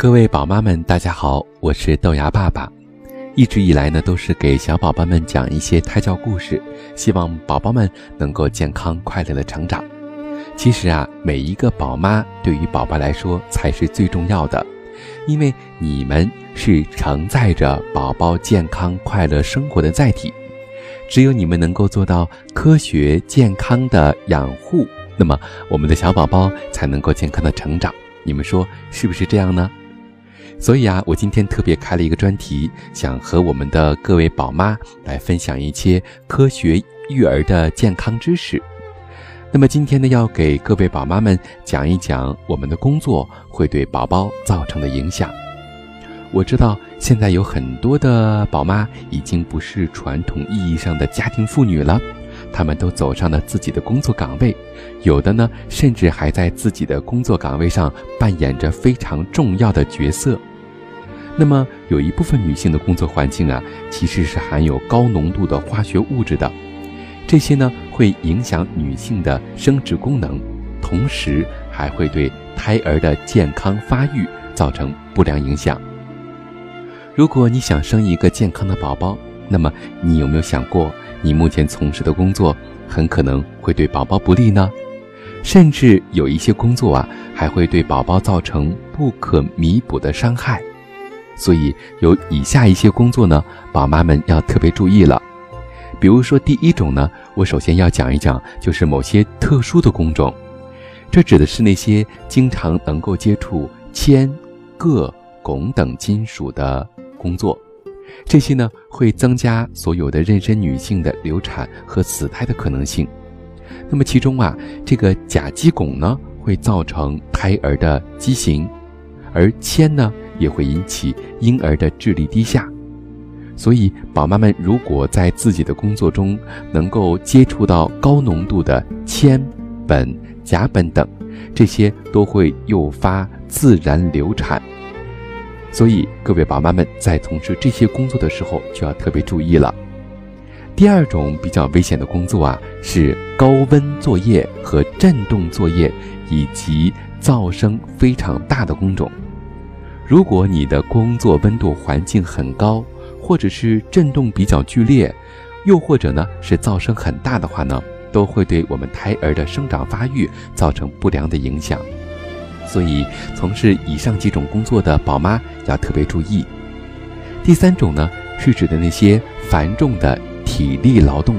各位宝妈们，大家好，我是豆芽爸爸。一直以来呢，都是给小宝宝们讲一些胎教故事，希望宝宝们能够健康快乐的成长。其实啊，每一个宝妈对于宝宝来说才是最重要的，因为你们是承载着宝宝健康快乐生活的载体。只有你们能够做到科学健康的养护，那么我们的小宝宝才能够健康的成长。你们说是不是这样呢？所以啊，我今天特别开了一个专题，想和我们的各位宝妈来分享一些科学育儿的健康知识。那么今天呢，要给各位宝妈们讲一讲我们的工作会对宝宝造成的影响。我知道现在有很多的宝妈已经不是传统意义上的家庭妇女了，她们都走上了自己的工作岗位，有的呢，甚至还在自己的工作岗位上扮演着非常重要的角色。那么有一部分女性的工作环境啊，其实是含有高浓度的化学物质的，这些呢会影响女性的生殖功能，同时还会对胎儿的健康发育造成不良影响。如果你想生一个健康的宝宝，那么你有没有想过，你目前从事的工作很可能会对宝宝不利呢？甚至有一些工作啊，还会对宝宝造成不可弥补的伤害。所以有以下一些工作呢，宝妈们要特别注意了。比如说第一种呢，我首先要讲一讲，就是某些特殊的工种，这指的是那些经常能够接触铅、铬、汞等金属的工作，这些呢会增加所有的妊娠女性的流产和死胎的可能性。那么其中啊，这个甲基汞呢会造成胎儿的畸形，而铅呢。也会引起婴儿的智力低下，所以宝妈们如果在自己的工作中能够接触到高浓度的铅、苯、甲苯等，这些都会诱发自然流产。所以各位宝妈们在从事这些工作的时候就要特别注意了。第二种比较危险的工作啊，是高温作业和振动作业以及噪声非常大的工种。如果你的工作温度环境很高，或者是震动比较剧烈，又或者呢是噪声很大的话呢，都会对我们胎儿的生长发育造成不良的影响。所以，从事以上几种工作的宝妈要特别注意。第三种呢，是指的那些繁重的体力劳动。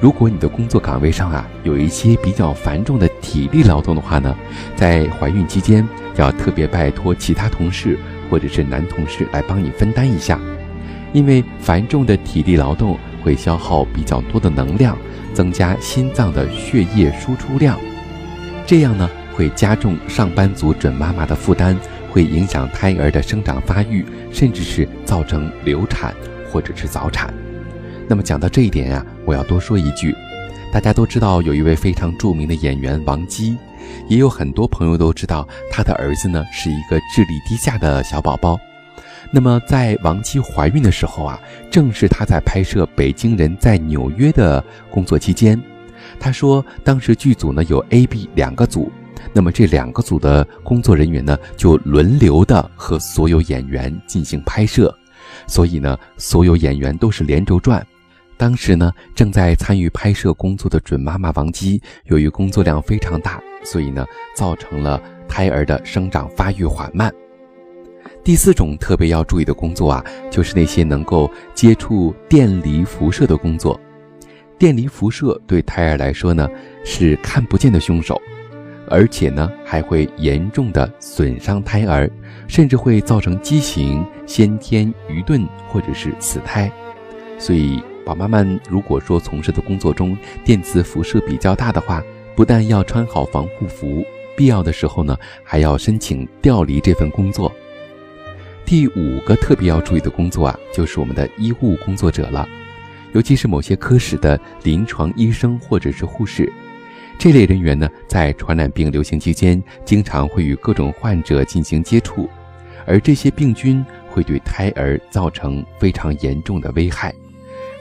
如果你的工作岗位上啊有一些比较繁重的体力劳动的话呢，在怀孕期间要特别拜托其他同事或者是男同事来帮你分担一下，因为繁重的体力劳动会消耗比较多的能量，增加心脏的血液输出量，这样呢会加重上班族准妈妈的负担，会影响胎儿的生长发育，甚至是造成流产或者是早产。那么讲到这一点呀，我要多说一句，大家都知道有一位非常著名的演员王姬，也有很多朋友都知道他的儿子呢是一个智力低下的小宝宝。那么在王姬怀孕的时候啊，正是他在拍摄《北京人在纽约》的工作期间。他说，当时剧组呢有 A、B 两个组，那么这两个组的工作人员呢就轮流的和所有演员进行拍摄，所以呢所有演员都是连轴转。当时呢，正在参与拍摄工作的准妈妈王姬，由于工作量非常大，所以呢，造成了胎儿的生长发育缓慢。第四种特别要注意的工作啊，就是那些能够接触电离辐射的工作。电离辐射对胎儿来说呢，是看不见的凶手，而且呢，还会严重的损伤胎儿，甚至会造成畸形、先天愚钝或者是死胎。所以。宝妈们，如果说从事的工作中电磁辐射比较大的话，不但要穿好防护服，必要的时候呢，还要申请调离这份工作。第五个特别要注意的工作啊，就是我们的医务工作者了，尤其是某些科室的临床医生或者是护士，这类人员呢，在传染病流行期间，经常会与各种患者进行接触，而这些病菌会对胎儿造成非常严重的危害。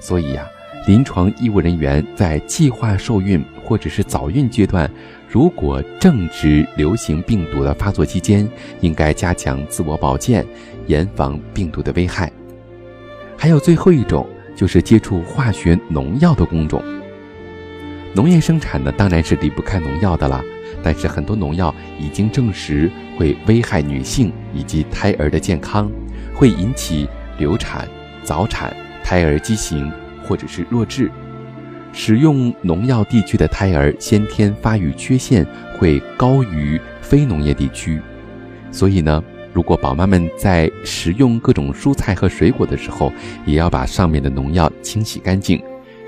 所以呀，临床医务人员在计划受孕或者是早孕阶段，如果正值流行病毒的发作期间，应该加强自我保健，严防病毒的危害。还有最后一种，就是接触化学农药的工种。农业生产呢，当然是离不开农药的了，但是很多农药已经证实会危害女性以及胎儿的健康，会引起流产、早产、胎儿畸形或者是弱智。使用农药地区的胎儿先天发育缺陷会高于非农业地区，所以呢，如果宝妈们在食用各种蔬菜和水果的时候，也要把上面的农药清洗干净。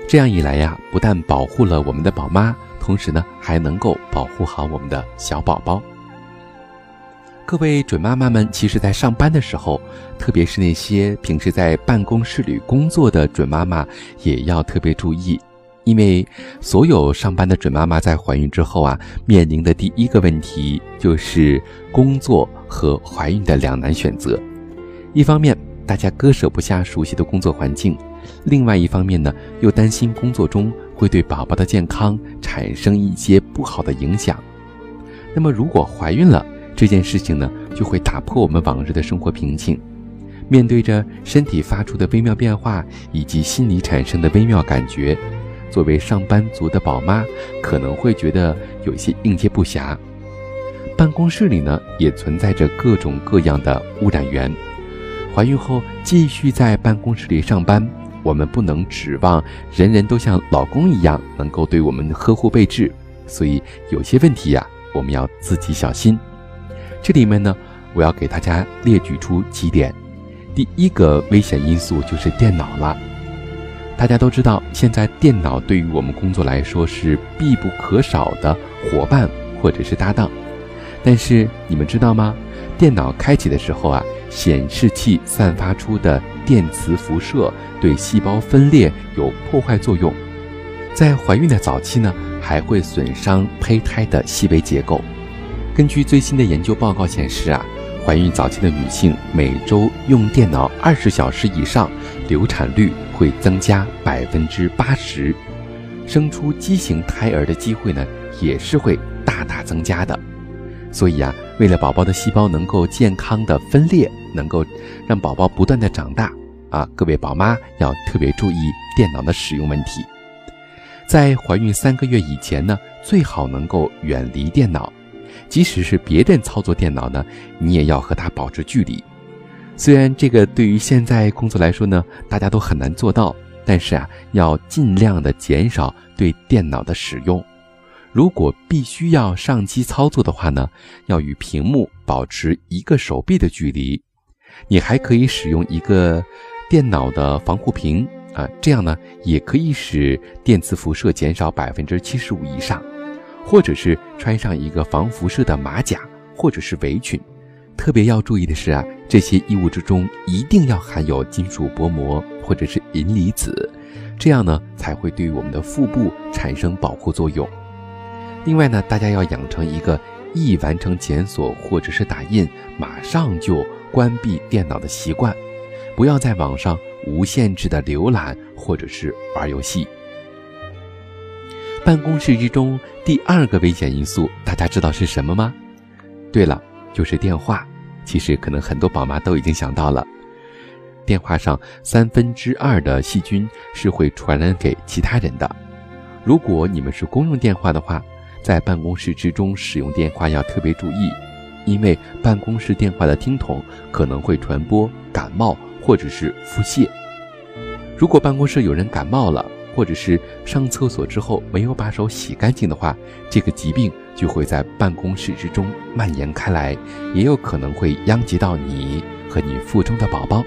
这样一来呀，不但保护了我们的宝妈，同时呢，还能够保护好我们的小宝宝。各位准妈妈们，其实，在上班的时候，特别是那些平时在办公室里工作的准妈妈，也要特别注意。因为所有上班的准妈妈在怀孕之后啊，面临的第一个问题就是工作和怀孕的两难选择。一方面，大家割舍不下熟悉的工作环境；另外一方面呢，又担心工作中会对宝宝的健康产生一些不好的影响。那么，如果怀孕了，这件事情呢，就会打破我们往日的生活平静。面对着身体发出的微妙变化以及心理产生的微妙感觉。作为上班族的宝妈，可能会觉得有些应接不暇。办公室里呢，也存在着各种各样的污染源。怀孕后继续在办公室里上班，我们不能指望人人都像老公一样能够对我们呵护备至，所以有些问题呀，我们要自己小心。这里面呢，我要给大家列举出几点。第一个危险因素就是电脑了。大家都知道，现在电脑对于我们工作来说是必不可少的伙伴或者是搭档。但是你们知道吗？电脑开启的时候啊，显示器散发出的电磁辐射对细胞分裂有破坏作用。在怀孕的早期呢，还会损伤胚胎的细微结构。根据最新的研究报告显示啊，怀孕早期的女性每周用电脑二十小时以上，流产率。会增加百分之八十，生出畸形胎儿的机会呢，也是会大大增加的。所以啊，为了宝宝的细胞能够健康的分裂，能够让宝宝不断的长大啊，各位宝妈要特别注意电脑的使用问题。在怀孕三个月以前呢，最好能够远离电脑，即使是别人操作电脑呢，你也要和他保持距离。虽然这个对于现在工作来说呢，大家都很难做到，但是啊，要尽量的减少对电脑的使用。如果必须要上机操作的话呢，要与屏幕保持一个手臂的距离。你还可以使用一个电脑的防护屏啊，这样呢，也可以使电磁辐射减少百分之七十五以上，或者是穿上一个防辐射的马甲或者是围裙。特别要注意的是啊，这些衣物之中一定要含有金属薄膜或者是银离子，这样呢才会对我们的腹部产生保护作用。另外呢，大家要养成一个一完成检索或者是打印马上就关闭电脑的习惯，不要在网上无限制的浏览或者是玩游戏。办公室之中第二个危险因素，大家知道是什么吗？对了。就是电话，其实可能很多宝妈都已经想到了，电话上三分之二的细菌是会传染给其他人的。如果你们是公用电话的话，在办公室之中使用电话要特别注意，因为办公室电话的听筒可能会传播感冒或者是腹泻。如果办公室有人感冒了，或者是上厕所之后没有把手洗干净的话，这个疾病就会在办公室之中蔓延开来，也有可能会殃及到你和你腹中的宝宝。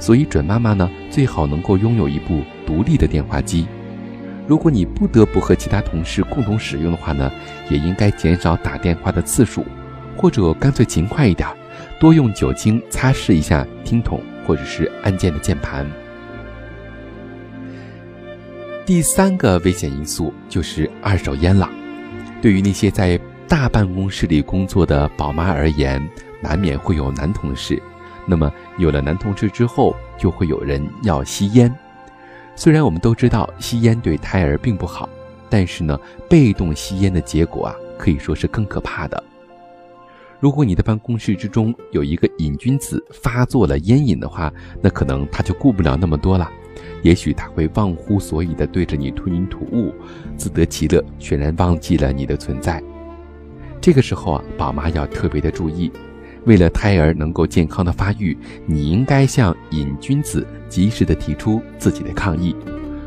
所以，准妈妈呢最好能够拥有一部独立的电话机。如果你不得不和其他同事共同使用的话呢，也应该减少打电话的次数，或者干脆勤快一点，多用酒精擦拭一下听筒或者是按键的键盘。第三个危险因素就是二手烟了。对于那些在大办公室里工作的宝妈而言，难免会有男同事。那么有了男同事之后，就会有人要吸烟。虽然我们都知道吸烟对胎儿并不好，但是呢，被动吸烟的结果啊，可以说是更可怕的。如果你的办公室之中有一个瘾君子发作了烟瘾的话，那可能他就顾不了那么多了，也许他会忘乎所以的对着你吞云吐雾，自得其乐，全然忘记了你的存在。这个时候啊，宝妈要特别的注意，为了胎儿能够健康的发育，你应该向瘾君子及时的提出自己的抗议，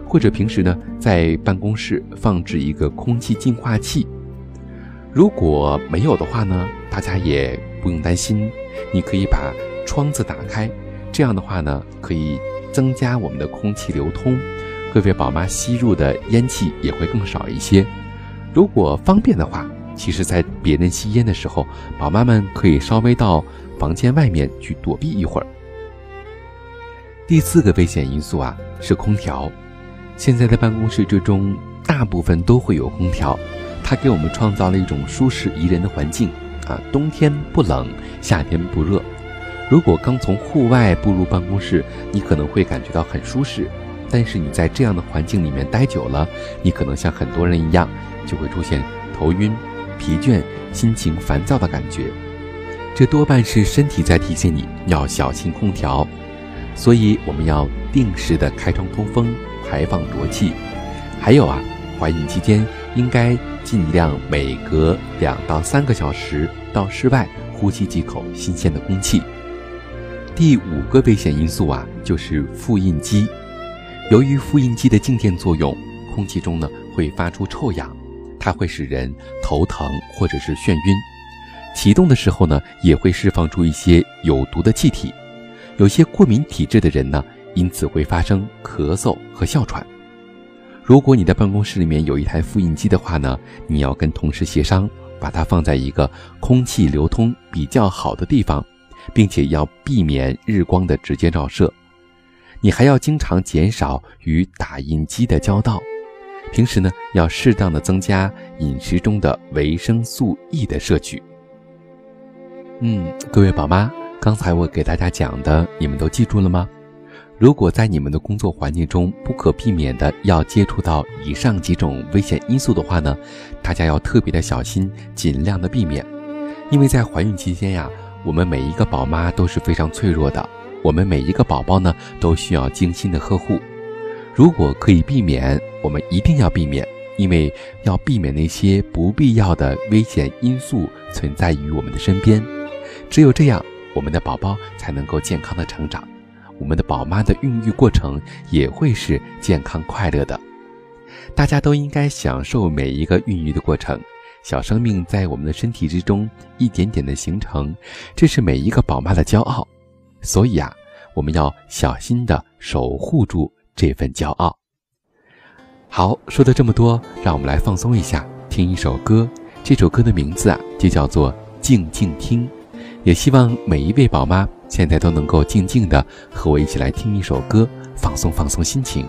或者平时呢，在办公室放置一个空气净化器。如果没有的话呢，大家也不用担心，你可以把窗子打开，这样的话呢，可以增加我们的空气流通，各位宝妈吸入的烟气也会更少一些。如果方便的话，其实，在别人吸烟的时候，宝妈们可以稍微到房间外面去躲避一会儿。第四个危险因素啊，是空调。现在的办公室之中，大部分都会有空调。它给我们创造了一种舒适宜人的环境啊，冬天不冷，夏天不热。如果刚从户外步入办公室，你可能会感觉到很舒适，但是你在这样的环境里面待久了，你可能像很多人一样，就会出现头晕、疲倦、心情烦躁的感觉。这多半是身体在提醒你要小心空调，所以我们要定时的开窗通风，排放浊气。还有啊，怀孕期间应该。尽量每隔两到三个小时到室外呼吸几口新鲜的空气。第五个危险因素啊，就是复印机。由于复印机的静电作用，空气中呢会发出臭氧，它会使人头疼或者是眩晕。启动的时候呢，也会释放出一些有毒的气体。有些过敏体质的人呢，因此会发生咳嗽和哮喘。如果你的办公室里面有一台复印机的话呢，你要跟同事协商，把它放在一个空气流通比较好的地方，并且要避免日光的直接照射。你还要经常减少与打印机的交道，平时呢要适当的增加饮食中的维生素 E 的摄取。嗯，各位宝妈，刚才我给大家讲的，你们都记住了吗？如果在你们的工作环境中不可避免的要接触到以上几种危险因素的话呢，大家要特别的小心，尽量的避免。因为在怀孕期间呀，我们每一个宝妈都是非常脆弱的，我们每一个宝宝呢都需要精心的呵护。如果可以避免，我们一定要避免，因为要避免那些不必要的危险因素存在于我们的身边。只有这样，我们的宝宝才能够健康的成长。我们的宝妈的孕育过程也会是健康快乐的，大家都应该享受每一个孕育的过程。小生命在我们的身体之中一点点的形成，这是每一个宝妈的骄傲。所以啊，我们要小心的守护住这份骄傲。好，说的这么多，让我们来放松一下，听一首歌。这首歌的名字啊，就叫做《静静听》。也希望每一位宝妈。现在都能够静静的和我一起来听一首歌，放松放松心情。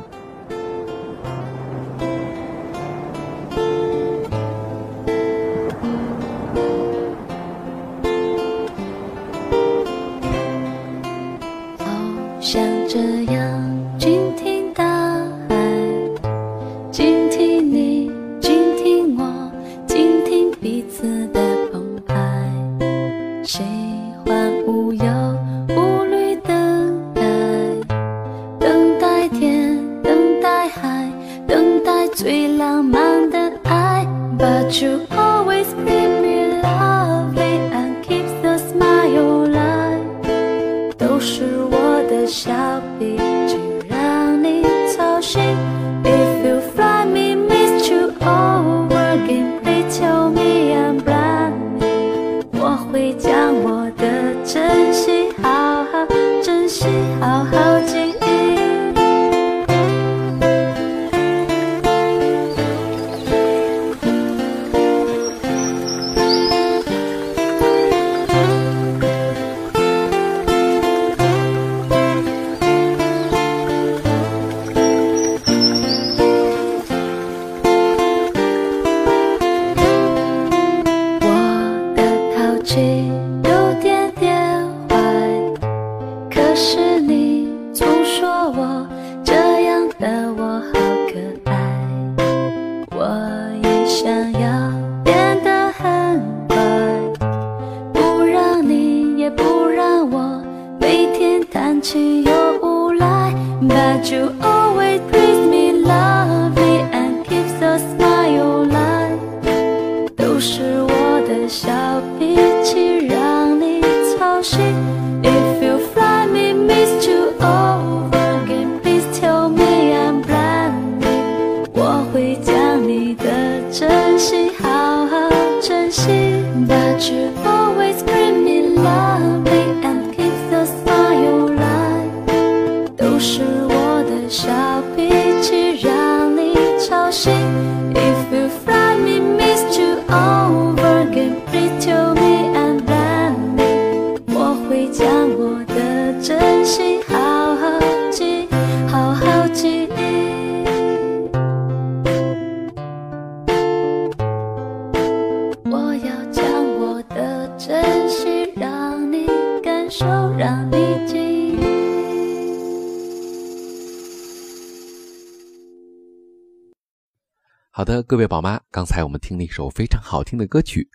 各位宝妈，刚才我们听了一首非常好听的歌曲，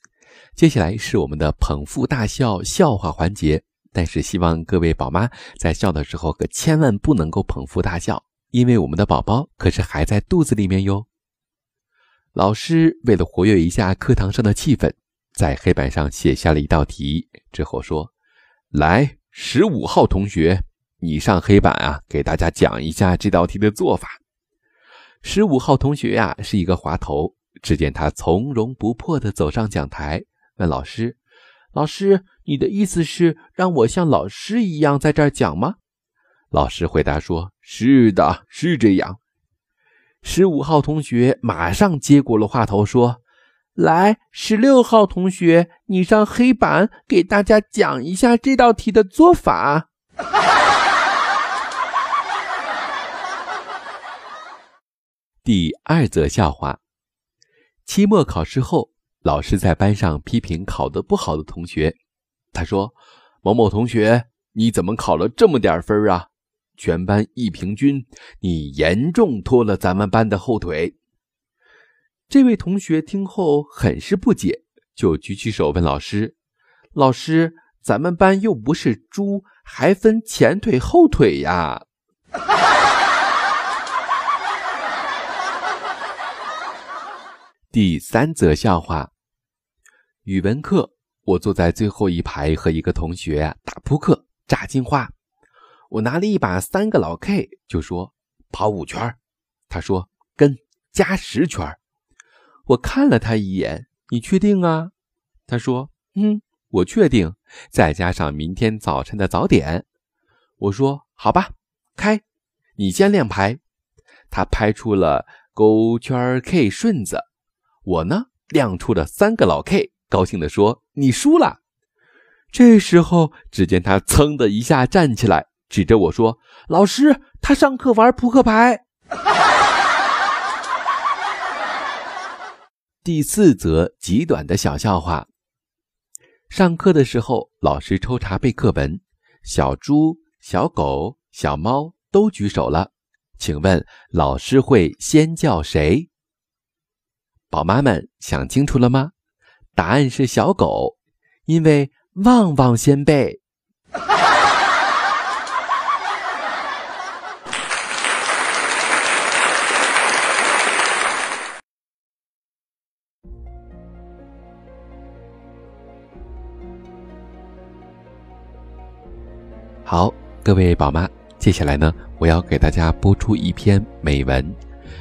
接下来是我们的捧腹大笑笑话环节。但是希望各位宝妈在笑的时候可千万不能够捧腹大笑，因为我们的宝宝可是还在肚子里面哟。老师为了活跃一下课堂上的气氛，在黑板上写下了一道题，之后说：“来，十五号同学，你上黑板啊，给大家讲一下这道题的做法。”十五号同学呀、是一个滑头，只见他从容不迫地走上讲台，问老师：“老师，你的意思是让我像老师一样在这儿讲吗？”老师回答说：“是的，是这样。”十五号同学马上接过了话头，说：“来，十六号同学，你上黑板给大家讲一下这道题的做法。”第二则笑话：期末考试后，老师在班上批评考得不好的同学。他说：“某某同学，你怎么考了这么点分啊？全班一平均，你严重拖了咱们班的后腿。”这位同学听后很是不解，就举起手问老师：“老师，咱们班又不是猪，还分前腿后腿呀？” 第三则笑话：语文课，我坐在最后一排和一个同学打扑克炸金花。我拿了一把三个老 K，就说跑五圈他说跟加十圈我看了他一眼，你确定啊？他说嗯，我确定。再加上明天早晨的早点。我说好吧，开，你先亮牌。他拍出了勾圈 K 顺子。我呢，亮出了三个老 K，高兴地说：“你输了。”这时候，只见他噌的一下站起来，指着我说：“老师，他上课玩扑克牌。”第四则极短的小笑话：上课的时候，老师抽查背课文，小猪、小狗、小猫都举手了，请问老师会先叫谁？宝妈们想清楚了吗？答案是小狗，因为旺旺先背。好，各位宝妈，接下来呢，我要给大家播出一篇美文，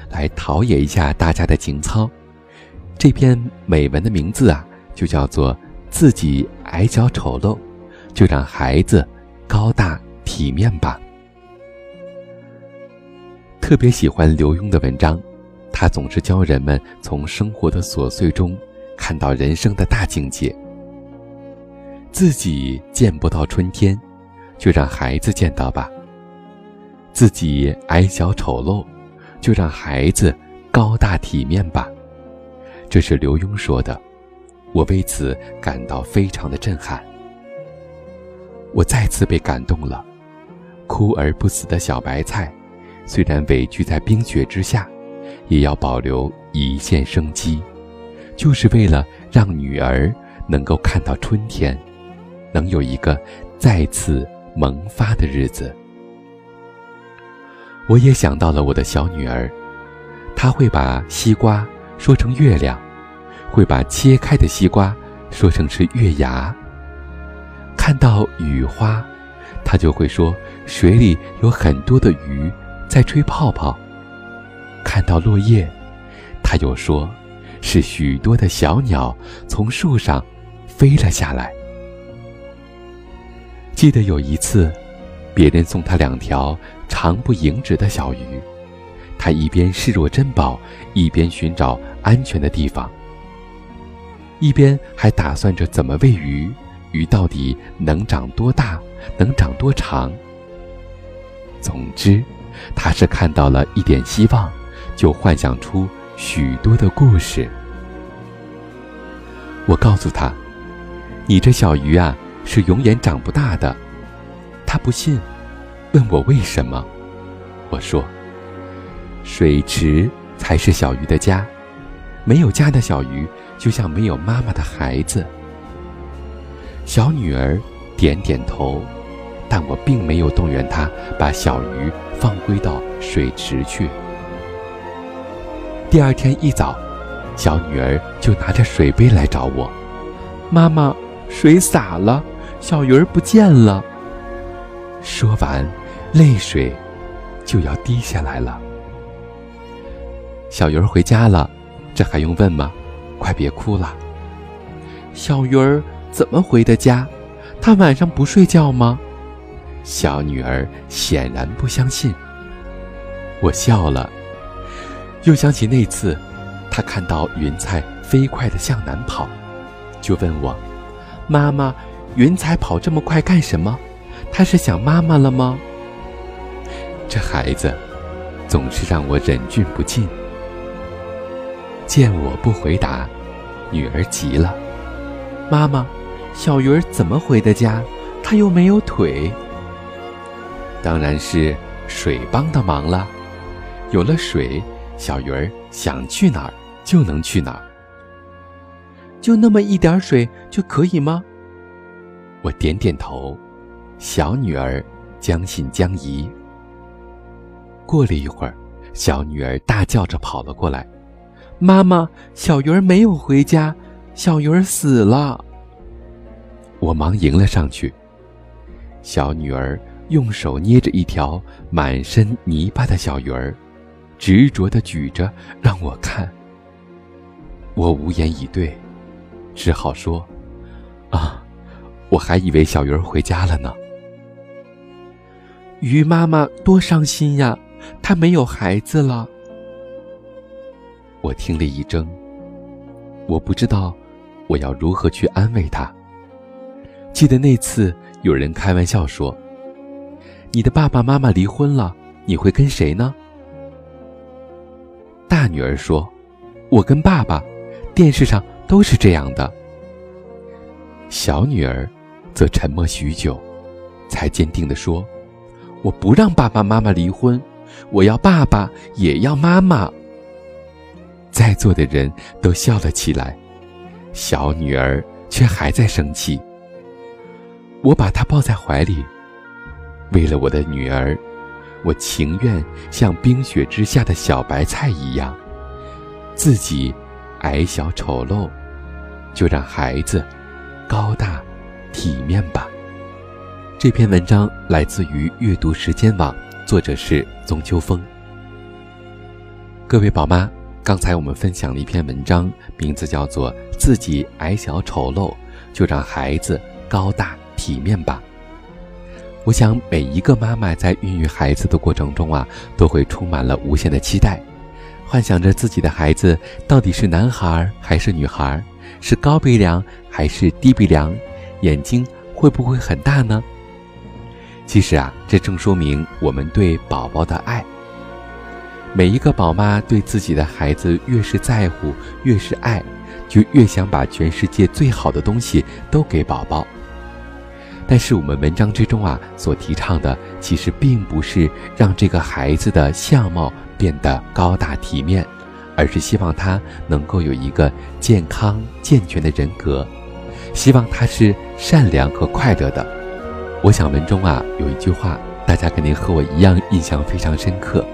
来陶冶一下大家的情操。这篇美文的名字啊，就叫做“自己矮小丑陋，就让孩子高大体面吧”。特别喜欢刘墉的文章，他总是教人们从生活的琐碎中看到人生的大境界。自己见不到春天，就让孩子见到吧。自己矮小丑陋，就让孩子高大体面吧。这是刘墉说的，我为此感到非常的震撼。我再次被感动了。哭而不死的小白菜，虽然委屈在冰雪之下，也要保留一线生机，就是为了让女儿能够看到春天，能有一个再次萌发的日子。我也想到了我的小女儿，她会把西瓜说成月亮，会把切开的西瓜说成是月牙。看到雨花，他就会说水里有很多的鱼在吹泡泡。看到落叶，他又说，是许多的小鸟从树上飞了下来。记得有一次，别人送他两条。长不盈指的小鱼，他一边视若珍宝，一边寻找安全的地方，一边还打算着怎么喂鱼，鱼到底能长多大，能长多长。总之，他是看到了一点希望，就幻想出许多的故事。我告诉他：“你这小鱼啊，是永远长不大的。”他不信。问我为什么？我说：“水池才是小鱼的家，没有家的小鱼就像没有妈妈的孩子。”小女儿点点头，但我并没有动员她把小鱼放归到水池去。第二天一早，小女儿就拿着水杯来找我：“妈妈，水洒了，小鱼儿不见了。”说完，泪水就要滴下来了。小鱼儿回家了，这还用问吗？快别哭了。小鱼儿怎么回的家？他晚上不睡觉吗？小女儿显然不相信。我笑了，又想起那次，她看到云彩飞快地向南跑，就问我：“妈妈，云彩跑这么快干什么？”他是想妈妈了吗？这孩子总是让我忍俊不禁。见我不回答，女儿急了：“妈妈，小鱼儿怎么回的家？它又没有腿。”当然是水帮的忙了。有了水，小鱼儿想去哪儿就能去哪儿。就那么一点水就可以吗？我点点头。小女儿将信将疑。过了一会儿，小女儿大叫着跑了过来：“妈妈，小鱼儿没有回家，小鱼儿死了。”我忙迎了上去。小女儿用手捏着一条满身泥巴的小鱼儿，执着地举着让我看。我无言以对，只好说：“啊，我还以为小鱼儿回家了呢。”鱼妈妈多伤心呀，她没有孩子了。我听了一怔，我不知道我要如何去安慰她。记得那次有人开玩笑说：“你的爸爸妈妈离婚了，你会跟谁呢？”大女儿说：“我跟爸爸，电视上都是这样的。”小女儿则沉默许久，才坚定地说。我不让爸爸妈妈离婚，我要爸爸也要妈妈。在座的人都笑了起来，小女儿却还在生气。我把她抱在怀里，为了我的女儿，我情愿像冰雪之下的小白菜一样，自己矮小丑陋，就让孩子高大体面吧。这篇文章来自于阅读时间网，作者是宗秋风。各位宝妈，刚才我们分享了一篇文章，名字叫做《自己矮小丑陋，就让孩子高大体面吧》。我想每一个妈妈在孕育孩子的过程中啊，都会充满了无限的期待，幻想着自己的孩子到底是男孩还是女孩，是高鼻梁还是低鼻梁，眼睛会不会很大呢？其实啊，这正说明我们对宝宝的爱。每一个宝妈对自己的孩子越是在乎，越是爱，就越想把全世界最好的东西都给宝宝。但是我们文章之中啊，所提倡的其实并不是让这个孩子的相貌变得高大体面，而是希望他能够有一个健康健全的人格，希望他是善良和快乐的。我想文中啊有一句话大家肯定和我一样印象非常深刻。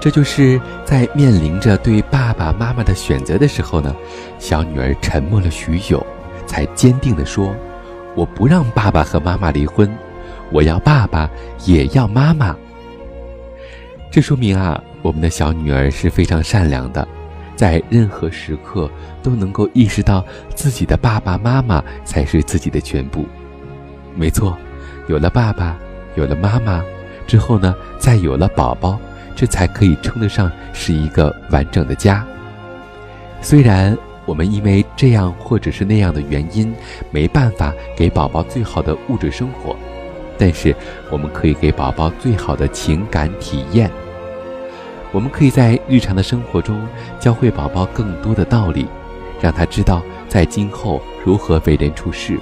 这就是在面临着对爸爸妈妈的选择的时候呢，小女儿沉默了许久，才坚定地说：“我不让爸爸和妈妈离婚，我要爸爸，也要妈妈。”这说明啊，我们的小女儿是非常善良的，在任何时刻都能够意识到自己的爸爸妈妈才是自己的全部。没错，有了爸爸，有了妈妈之后呢，再有了宝宝。这才可以称得上是一个完整的家。虽然我们因为这样或者是那样的原因，没办法给宝宝最好的物质生活，但是我们可以给宝宝最好的情感体验。我们可以在日常的生活中教会宝宝更多的道理，让他知道在今后如何为人处事。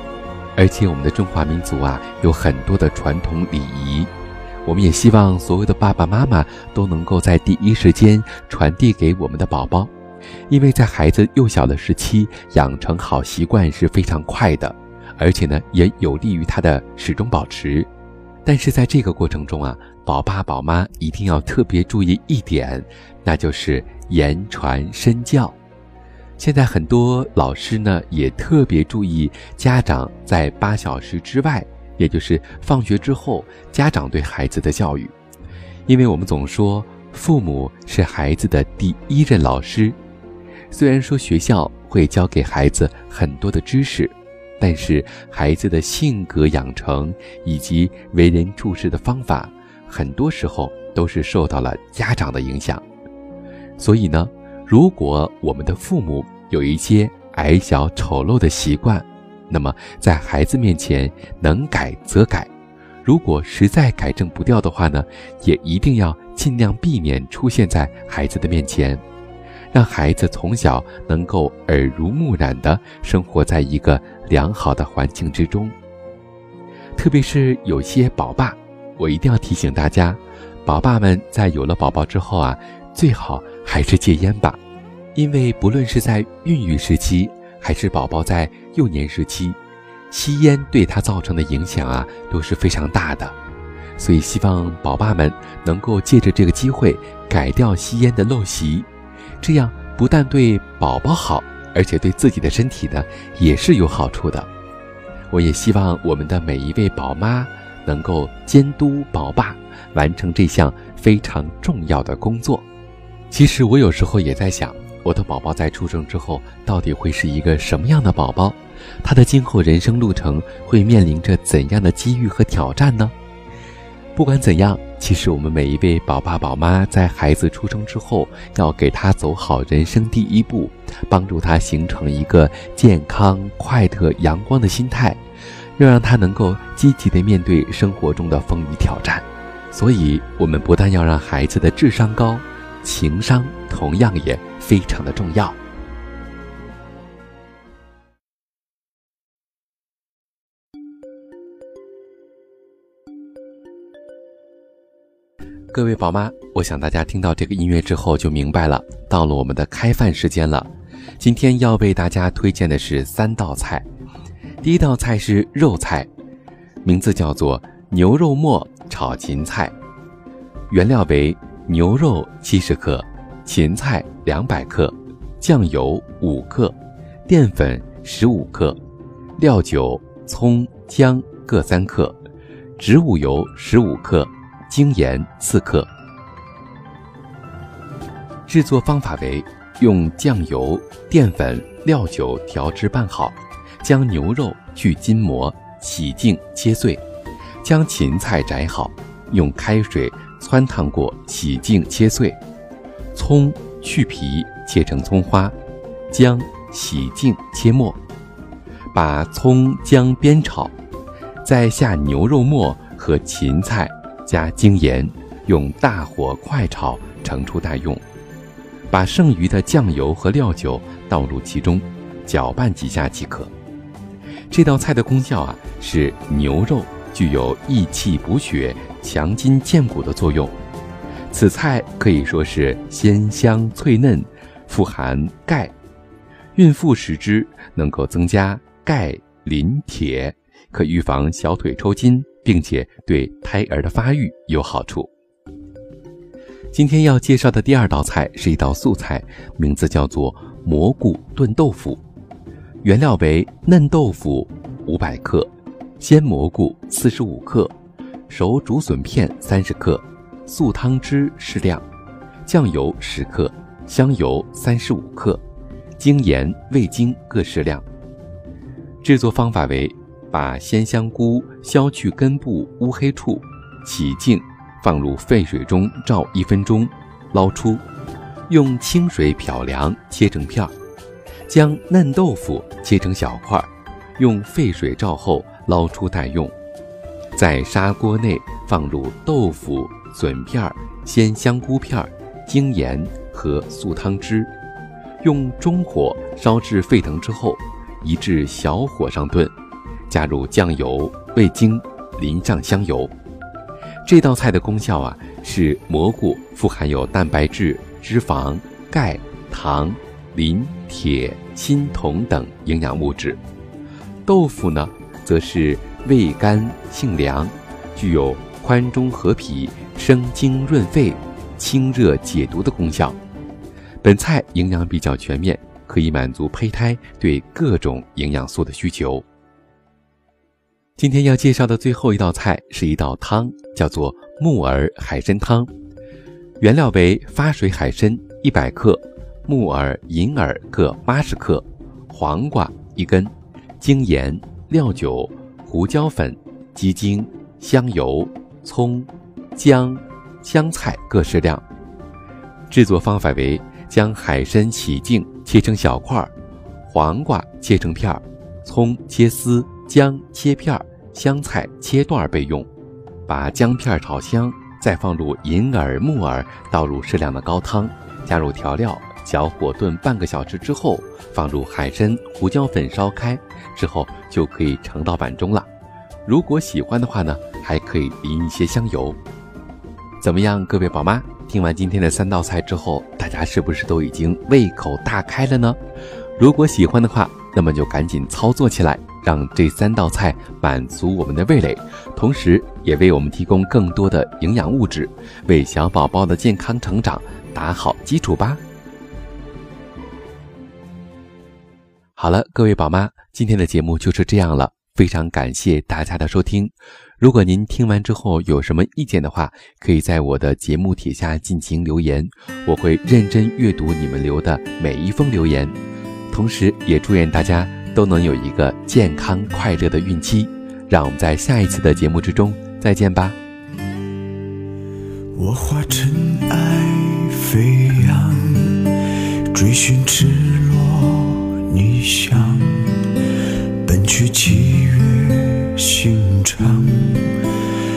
而且我们的中华民族啊，有很多的传统礼仪。我们也希望所有的爸爸妈妈都能够在第一时间传递给我们的宝宝，因为在孩子幼小的时期养成好习惯是非常快的，而且呢也有利于他的始终保持。但是在这个过程中啊，宝爸宝妈一定要特别注意一点，那就是言传身教。现在很多老师呢也特别注意家长在八小时之外。也就是放学之后，家长对孩子的教育，因为我们总说父母是孩子的第一任老师。虽然说学校会教给孩子很多的知识，但是孩子的性格养成以及为人处事的方法，很多时候都是受到了家长的影响。所以呢，如果我们的父母有一些矮小丑陋的习惯，那么，在孩子面前能改则改，如果实在改正不掉的话呢，也一定要尽量避免出现在孩子的面前，让孩子从小能够耳濡目染地生活在一个良好的环境之中。特别是有些宝爸，我一定要提醒大家，宝爸们在有了宝宝之后啊，最好还是戒烟吧，因为不论是在孕育时期。还是宝宝在幼年时期，吸烟对他造成的影响啊都是非常大的，所以希望宝爸们能够借着这个机会改掉吸烟的陋习，这样不但对宝宝好，而且对自己的身体呢也是有好处的。我也希望我们的每一位宝妈能够监督宝爸完成这项非常重要的工作。其实我有时候也在想。我的宝宝在出生之后，到底会是一个什么样的宝宝？他的今后人生路程会面临着怎样的机遇和挑战呢？不管怎样，其实我们每一位宝爸宝妈在孩子出生之后，要给他走好人生第一步，帮助他形成一个健康、快乐、阳光的心态，要让他能够积极的面对生活中的风雨挑战。所以，我们不但要让孩子的智商高，情商同样也。非常的重要。各位宝妈，我想大家听到这个音乐之后就明白了，到了我们的开饭时间了。今天要为大家推荐的是三道菜，第一道菜是肉菜，名字叫做牛肉末炒芹菜，原料为牛肉七十克。芹菜两百克，酱油五克，淀粉十五克，料酒、葱、姜各三克，植物油十五克，精盐四克。制作方法为：用酱油、淀粉、料酒调制拌好，将牛肉去筋膜，洗净切碎，将芹菜摘好，用开水汆烫过，洗净切碎。葱去皮切成葱花，姜洗净切末，把葱姜煸炒，再下牛肉末和芹菜，加精盐，用大火快炒，盛出待用。把剩余的酱油和料酒倒入其中，搅拌几下即可。这道菜的功效啊，是牛肉具有益气补血、强筋健骨的作用。此菜可以说是鲜香脆嫩，富含钙，孕妇食之能够增加钙、磷、铁，可预防小腿抽筋、并且对胎儿的发育有好处。今天要介绍的第二道菜是一道素菜，名字叫做蘑菇炖豆腐。原料为嫩豆腐五百克，鲜蘑菇四十五克，熟竹笋片三十克，素汤汁适量，酱油十克，香油三十五克，精盐、味精各适量。制作方法为：把鲜香菇削去根部乌黑处，洗净。放入沸水中焯一分钟，捞出，用清水漂凉，切成片儿。将嫩豆腐切成小块，用沸水焯后捞出待用。在砂锅内放入豆腐、笋片、鲜香菇片、精盐和素汤汁，用中火烧至沸腾之后，移至小火上炖，加入酱油、味精，淋上香油。这道菜的功效啊，是蘑菇富含有蛋白质、脂肪、钙、糖、磷、铁、锌、铜等营养物质；豆腐呢，则是味甘性凉，具有宽中和脾、生津润肺、清热解毒的功效。本菜营养比较全面，可以满足胚胎对各种营养素的需求。今天要介绍的最后一道菜是一道汤，叫做木耳海参汤。原料为发水海参一百克，木耳、银耳各八十克，黄瓜一根，精盐、料酒、胡椒粉、鸡精、香油、葱、姜、香菜各适量。制作方法为：将海参洗净，切成小块；黄瓜切成片儿，葱切丝。姜切片儿，香菜切段备用。把姜片炒香，再放入银耳、木耳，倒入适量的高汤，加入调料，小火炖半个小时之后，放入海参、胡椒粉烧开之后，就可以盛到碗中了。如果喜欢的话呢，还可以淋一些香油。怎么样，各位宝妈？听完今天的三道菜之后，大家是不是都已经胃口大开了呢？如果喜欢的话，那么就赶紧操作起来。让这三道菜满足我们的味蕾，同时也为我们提供更多的营养物质，为小宝宝的健康成长打好基础吧。好了，各位宝妈，今天的节目就是这样了，非常感谢大家的收听。如果您听完之后有什么意见的话，可以在我的节目帖下进行留言，我会认真阅读你们留的每一封留言，同时也祝愿大家。都能有一个健康快乐的孕期，让我们在下一次的节目之中再见吧。我化尘埃飞扬，追寻赤你想，奔去七月心肠，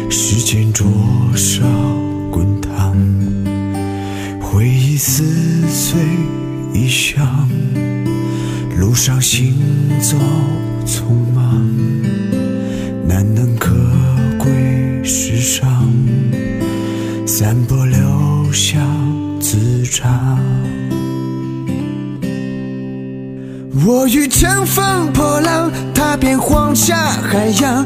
时间灼烧滚烫，回忆撕碎异乡。路上行走匆忙，难能可贵世上，散播留下滋长。我欲乘风破浪，踏遍黄沙海洋，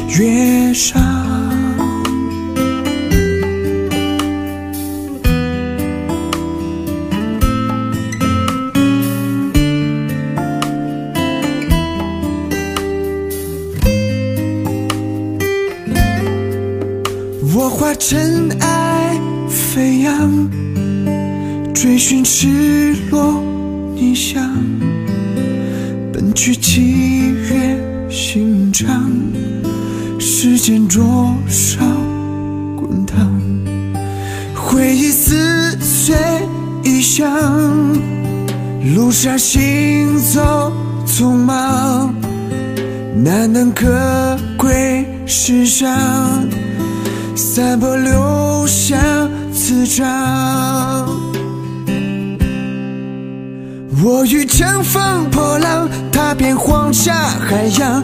月上，我化尘埃飞扬，追寻赤裸逆翔。下行走匆忙，难能可贵世上，散播留下磁场。我欲乘风破浪，踏遍黄沙海洋，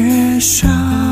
月下。